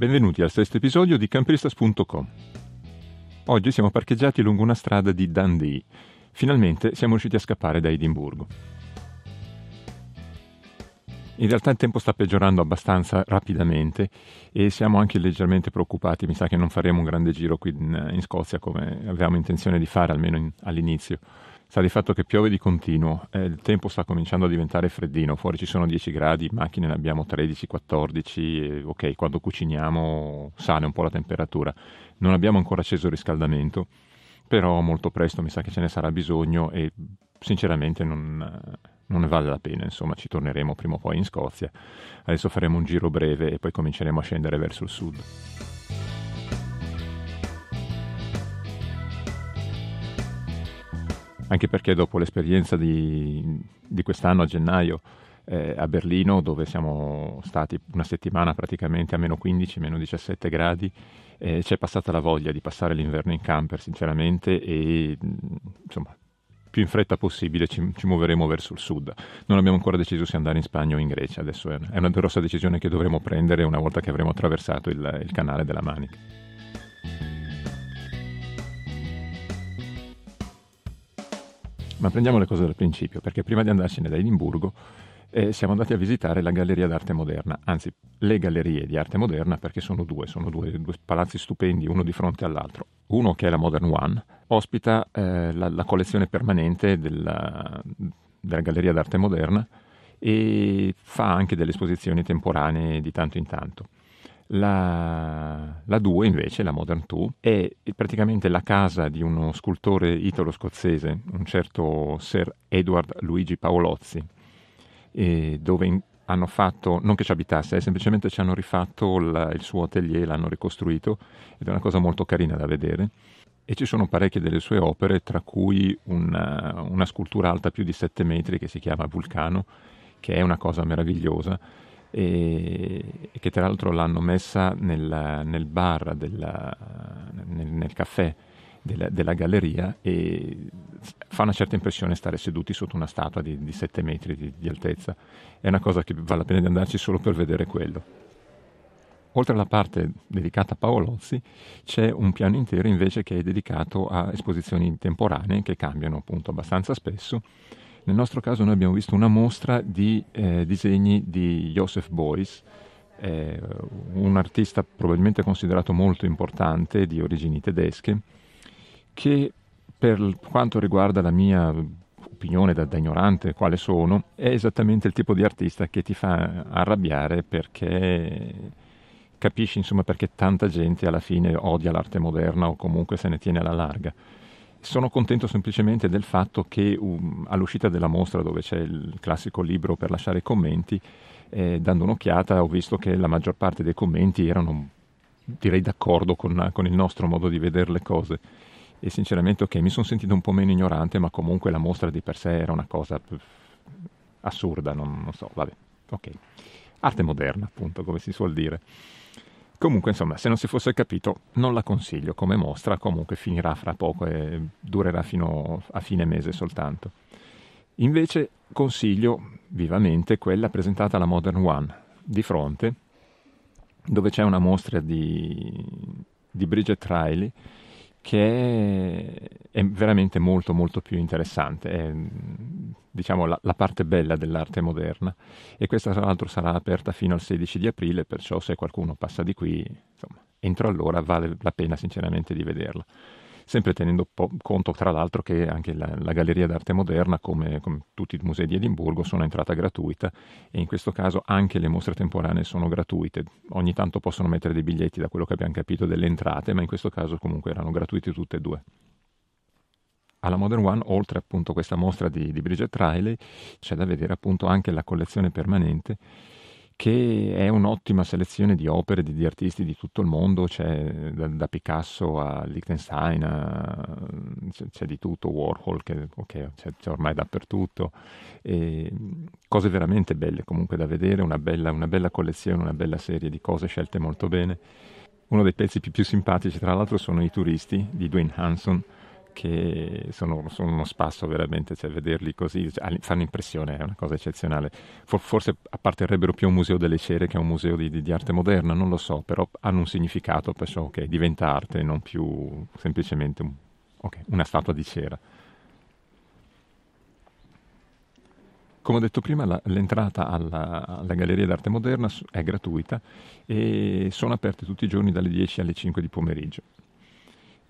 Benvenuti al sesto episodio di Campristas.com. Oggi siamo parcheggiati lungo una strada di Dundee. Finalmente siamo riusciti a scappare da Edimburgo. In realtà il tempo sta peggiorando abbastanza rapidamente e siamo anche leggermente preoccupati. Mi sa che non faremo un grande giro qui in, in Scozia come avevamo intenzione di fare, almeno in, all'inizio. Sta di fatto che piove di continuo, eh, il tempo sta cominciando a diventare freddino, fuori ci sono 10 gradi, macchine ne abbiamo 13-14, e, ok, quando cuciniamo sale un po' la temperatura. Non abbiamo ancora acceso il riscaldamento, però molto presto mi sa che ce ne sarà bisogno e sinceramente non, non ne vale la pena, insomma ci torneremo prima o poi in Scozia. Adesso faremo un giro breve e poi cominceremo a scendere verso il sud. Anche perché dopo l'esperienza di, di quest'anno a gennaio eh, a Berlino, dove siamo stati una settimana praticamente a meno 15, meno 17 gradi, eh, ci è passata la voglia di passare l'inverno in camper, sinceramente, e insomma, più in fretta possibile ci, ci, muoveremo verso il sud. Non abbiamo ancora deciso se andare in Spagna o in Grecia, adesso è una grossa decisione che dovremo prendere una volta che avremo attraversato il, il canale della Manica. Ma prendiamo le cose dal principio, perché prima di andarcene da Edimburgo eh, siamo andati a visitare la Galleria d'Arte Moderna, anzi le gallerie di arte moderna perché sono due, sono due, due palazzi stupendi uno di fronte all'altro. Uno che è la Modern One, ospita eh, la, la, collezione permanente della, della Galleria d'Arte Moderna e fa anche delle esposizioni temporanee di tanto in tanto. La, la 2 invece, la Modern 2, è praticamente la casa di uno scultore italo-scozzese, un certo Sir Edward Luigi Paolozzi, dove in, hanno fatto, non che ci abitasse, eh, semplicemente ci hanno rifatto la, il suo atelier, l'hanno ricostruito ed è una cosa molto carina da vedere. E ci sono parecchie delle sue opere, tra cui una, una scultura alta più di 7 metri che si chiama Vulcano, che è una cosa meravigliosa e, che tra l'altro l'hanno messa nel, nel bar, della, nel, nel, caffè della, della, galleria e fa una certa impressione stare seduti sotto una statua di, di 7 metri di, di altezza. È una cosa che vale la pena di andarci solo per vedere quello. Oltre alla parte dedicata a Paolozzi, c'è un piano intero invece che è dedicato a esposizioni temporanee che cambiano appunto abbastanza spesso nel nostro caso noi abbiamo visto una mostra di eh, disegni di Joseph Beuys, eh, un artista probabilmente considerato molto importante di origini tedesche, che per quanto riguarda la mia opinione da, da, ignorante quale sono, è esattamente il tipo di artista che ti fa arrabbiare perché capisci insomma perché tanta gente alla fine odia l'arte moderna o comunque se ne tiene alla larga. Sono contento semplicemente del fatto che um, all'uscita della mostra, dove c'è il classico libro per lasciare commenti, eh, dando un'occhiata ho visto che la maggior parte dei commenti erano, direi, d'accordo con, con il nostro modo di vedere le cose. E sinceramente, ok, mi sono sentito un po' meno ignorante, ma comunque la mostra di per sé era una cosa assurda, non, non so, vabbè, ok. Arte moderna, appunto, come si suol dire. Comunque, insomma, se non si fosse capito, non la consiglio come mostra, comunque finirà fra poco e durerà fino a fine mese soltanto. Invece consiglio vivamente quella presentata alla Modern One di fronte, dove c'è una mostra di, di Bridget Riley che è, veramente molto molto più interessante, è diciamo la, la, parte bella dell'arte moderna. E questa tra l'altro sarà aperta fino al 16 di aprile, perciò se qualcuno passa di qui, insomma, entro allora vale la pena sinceramente di vederla sempre tenendo conto tra l'altro che anche la, la Galleria d'Arte Moderna, come, come, tutti i musei di Edimburgo, sono a entrata gratuita e in questo caso anche le mostre temporanee sono gratuite. Ogni tanto possono mettere dei biglietti da quello che abbiamo capito delle entrate, ma in questo caso comunque erano gratuiti tutte e due. Alla Modern One, oltre appunto a questa mostra di, di Bridget Riley, c'è da vedere appunto anche la collezione permanente che è un'ottima selezione di opere di, di artisti di tutto il mondo, c'è da, da Picasso a Liechtenstein, a, c'è, c'è, di tutto, Warhol che okay, c'è, c'è, ormai dappertutto, e cose veramente belle comunque da vedere, una bella, una bella, collezione, una bella serie di cose scelte molto bene. Uno dei pezzi più, più simpatici tra l'altro sono i turisti di Dwayne Hanson, che sono, sono, uno spasso veramente, cioè vederli così cioè, fanno impressione, è una cosa eccezionale. forse apparterrebbero più a un museo delle cere che a un museo di, di, di, arte moderna, non lo so, però hanno un significato, perciò che okay, diventa arte, non più semplicemente un, okay, una statua di cera. Come ho detto prima, la, l'entrata alla, alla, Galleria d'Arte Moderna è gratuita e sono aperte tutti i giorni dalle 10 alle 5 di pomeriggio.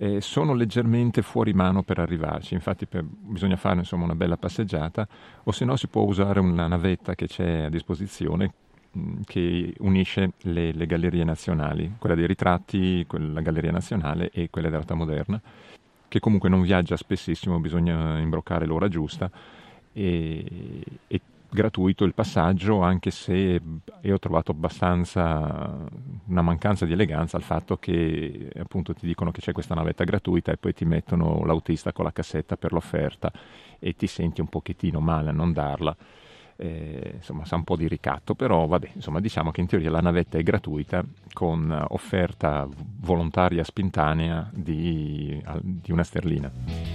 Eh, sono leggermente fuori mano per arrivarci, infatti per, bisogna fare insomma, una bella passeggiata o se no si può usare una navetta che c'è a disposizione mh, che unisce le, le, gallerie nazionali, quella dei ritratti, la Galleria Nazionale e quella d'arte moderna, che comunque non viaggia spessissimo, bisogna imbroccare l'ora giusta e, e gratuito il passaggio, anche se ho trovato abbastanza una mancanza di eleganza al fatto che appunto ti dicono che c'è questa navetta gratuita e poi ti mettono l'autista con la cassetta per l'offerta e ti senti un pochettino male a non darla. Eh, insomma, sa un po' di ricatto, però vabbè, insomma, diciamo che in teoria la navetta è gratuita con offerta volontaria spintanea di, di una sterlina.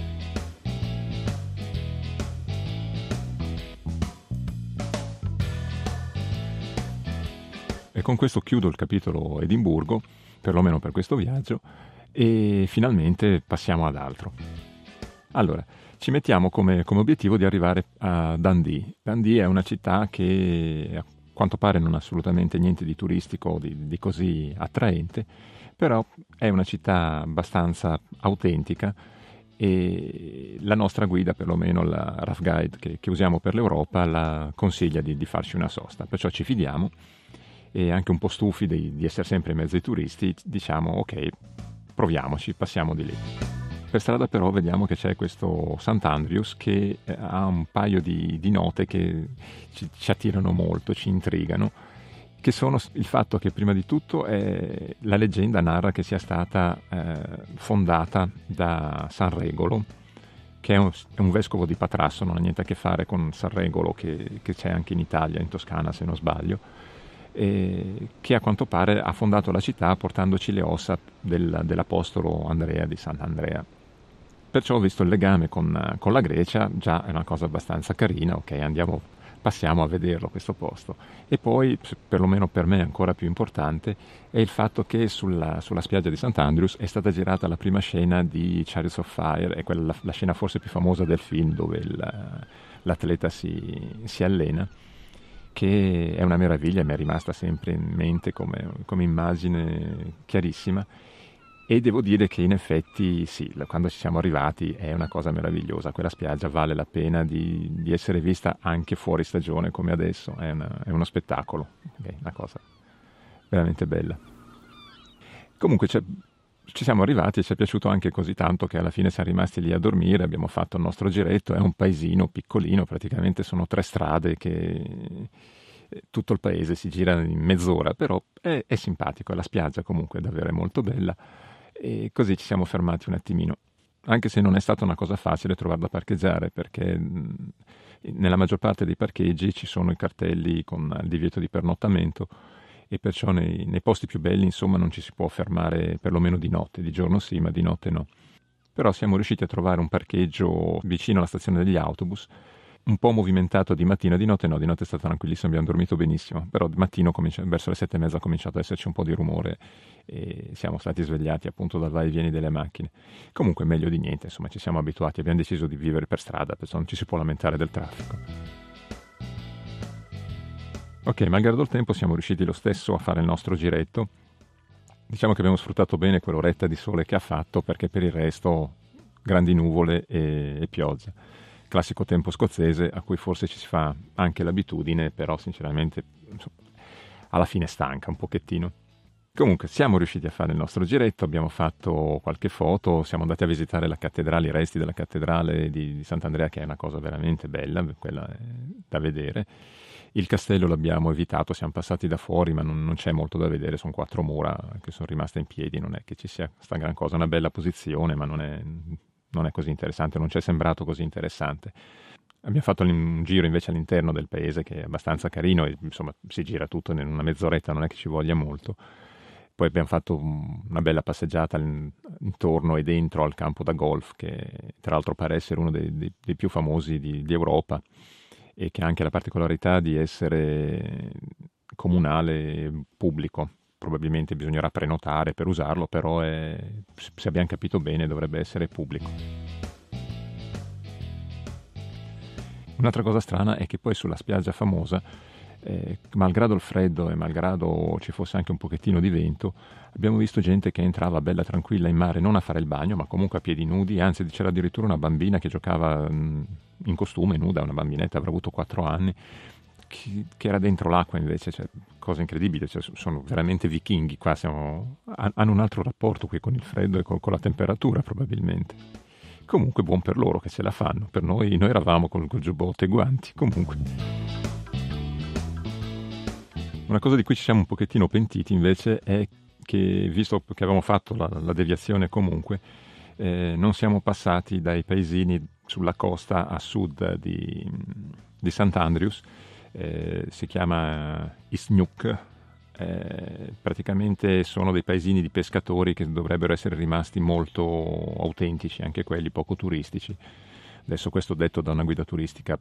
E con questo chiudo il capitolo Edimburgo, perlomeno per questo viaggio, e finalmente passiamo ad altro. Allora, ci mettiamo come, come obiettivo di arrivare a Dundee. Dundee è una città che a quanto pare non ha assolutamente niente di turistico di, di così attraente, però è una città abbastanza autentica e la nostra guida, perlomeno la Rough Guide che, che usiamo per l'Europa, la consiglia di, di farci una sosta. Perciò ci fidiamo e anche un po' stufi di, di essere sempre in mezzo ai turisti, diciamo ok, proviamoci, passiamo di lì. Per strada però vediamo che c'è questo Sant'Andrews che eh, ha un paio di, di note che ci, ci, attirano molto, ci intrigano, che sono il fatto che prima di tutto eh, la leggenda narra che sia stata eh, fondata da San Regolo, che è un, è un, vescovo di Patrasso, non ha niente a che fare con San Regolo che, che c'è anche in Italia, in Toscana se non sbaglio, eh, che a quanto pare ha fondato la città portandoci le ossa del, dell'apostolo Andrea di Sant'Andrea. Perciò ho visto il legame con, con, la Grecia, già è una cosa abbastanza carina, ok, andiamo, passiamo a vederlo questo posto. E poi, perlomeno per me ancora più importante, è il fatto che sulla, sulla spiaggia di Sant'Andrews è stata girata la prima scena di Chariots of Fire, è quella, la, scena forse più famosa del film dove il, l'atleta si, si allena che è una meraviglia, mi è rimasta sempre in mente come, come immagine chiarissima. E devo dire che in effetti sì, quando ci siamo arrivati è una cosa meravigliosa, quella spiaggia vale la pena di, di essere vista anche fuori stagione come adesso, è, una, è uno spettacolo, è una cosa veramente bella. Comunque ci siamo arrivati e ci è piaciuto anche così tanto che alla fine siamo rimasti lì a dormire, abbiamo fatto il nostro giretto, è un paesino piccolino, praticamente sono tre strade che eh, tutto il paese si gira in mezz'ora, però è, è simpatico, la spiaggia comunque è davvero molto bella e così ci siamo fermati un attimino. Anche se non è stata una cosa facile trovare da parcheggiare, perché nella maggior parte dei parcheggi ci sono i cartelli con il divieto di pernottamento e perciò nei, nei posti più belli insomma non ci si può fermare perlomeno di notte, di giorno sì, ma di notte no. Però siamo riusciti a trovare un parcheggio vicino alla stazione degli autobus un po' movimentato di mattina, di notte no, di notte è stato tranquillissimo, abbiamo dormito benissimo, però di mattino comincia, verso le sette e mezza ha cominciato ad esserci un po' di rumore e siamo stati svegliati appunto dal vai e vieni delle macchine. Comunque meglio di niente, insomma ci siamo abituati, abbiamo deciso di vivere per strada, perciò non ci si può lamentare del traffico. Ok, malgrado il tempo siamo riusciti lo stesso a fare il nostro giretto. Diciamo che abbiamo sfruttato bene quell'oretta di sole che ha fatto perché per il resto grandi nuvole e, e pioggia classico tempo scozzese a cui forse ci si fa anche l'abitudine, però sinceramente insomma, alla fine stanca un pochettino. Comunque siamo riusciti a fare il nostro giretto, abbiamo fatto qualche foto, siamo andati a visitare la cattedrale, i resti della cattedrale di, di Sant'Andrea che è una cosa veramente bella, quella da vedere. Il castello l'abbiamo evitato, siamo passati da fuori ma non, non, c'è molto da vedere, sono quattro mura che sono rimaste in piedi, non è che ci sia sta gran cosa, una bella posizione ma non è, non è così interessante, non ci è sembrato così interessante. Abbiamo fatto un giro invece all'interno del paese che è abbastanza carino e insomma si gira tutto in una mezz'oretta, non è che ci voglia molto. poi abbiamo fatto una bella passeggiata intorno e dentro al campo da golf, che tra l'altro pare essere uno dei, dei, dei più famosi di, di, Europa e che ha anche la particolarità di essere comunale pubblico. Probabilmente bisognerà prenotare per usarlo, però è, se abbiamo capito bene dovrebbe essere pubblico. Un'altra cosa strana è che poi sulla spiaggia famosa eh, malgrado il freddo e malgrado ci fosse anche un pochettino di vento, abbiamo visto gente che entrava bella tranquilla in mare, non a fare il bagno, ma comunque a piedi nudi, anzi c'era addirittura una bambina che giocava mh, in costume, nuda, una bambinetta, avrà avuto 4 anni, che, che era dentro l'acqua invece, cioè, cosa incredibile, cioè, sono veramente vichinghi qua, siamo, hanno un altro rapporto qui con il freddo e con, con la temperatura probabilmente. Comunque buon per loro che ce la fanno, per noi, noi eravamo col, col giubbotto e guanti, comunque. Una cosa di cui ci siamo un pochettino pentiti invece è che, visto che avevamo fatto la, la deviazione comunque, eh, non siamo passati dai paesini sulla costa a sud di, di Sant'Andrews, eh, si chiama Isnuk, eh, praticamente sono dei paesini di pescatori che dovrebbero essere rimasti molto autentici, anche quelli poco turistici. Adesso questo detto da una guida turistica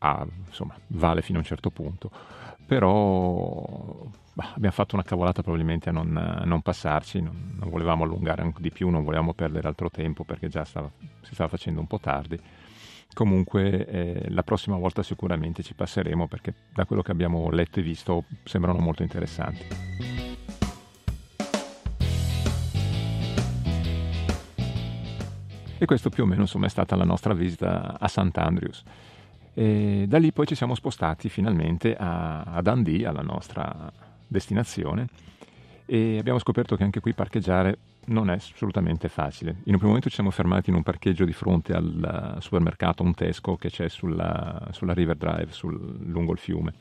ha, insomma, vale fino a un certo punto però bah, abbiamo fatto una cavolata probabilmente a non, a non passarci, non, non, volevamo allungare di più, non volevamo perdere altro tempo perché già stava, si stava facendo un po' tardi. Comunque eh, la prossima volta sicuramente ci passeremo perché da quello che abbiamo letto e visto sembrano molto interessanti. E questo più o meno insomma, è stata la nostra visita a Sant'Andrews. E da lì poi ci siamo spostati finalmente a, a Dundee, alla nostra destinazione, e abbiamo scoperto che anche qui parcheggiare non è assolutamente facile. In un primo momento ci siamo fermati in un parcheggio di fronte al supermercato, un Tesco che c'è sulla, sulla River Drive, sul, lungo il fiume,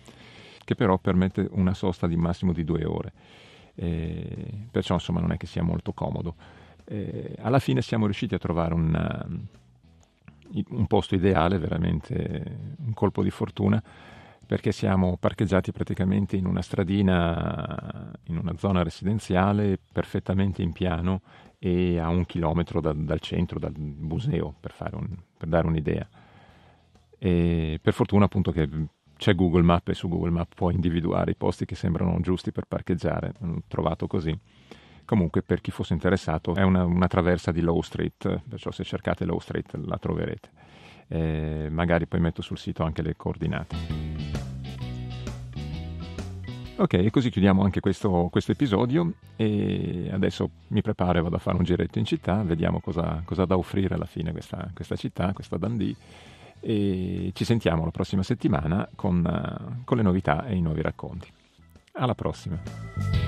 che però permette una sosta di massimo di due ore. E perciò insomma non è che sia molto comodo. E alla fine siamo riusciti a trovare un, un posto ideale, veramente un colpo di fortuna, perché siamo parcheggiati praticamente in una stradina, in una zona residenziale perfettamente in piano e a un chilometro da, dal centro, dal museo, per, un, per, dare un'idea. E per fortuna appunto che c'è Google Map e su Google Map puoi individuare i posti che sembrano giusti per parcheggiare, l'ho trovato così. Comunque, per chi fosse interessato, è una, una traversa di Low Street, perciò se cercate Low Street la troverete. Eh, magari poi metto sul sito anche le coordinate. Ok, e così chiudiamo anche questo, questo, episodio e adesso mi preparo e vado a fare un giretto in città, vediamo cosa, ha da offrire alla fine questa, questa, città, questa Dundee e ci sentiamo la prossima settimana con, con le novità e i nuovi racconti. Alla prossima!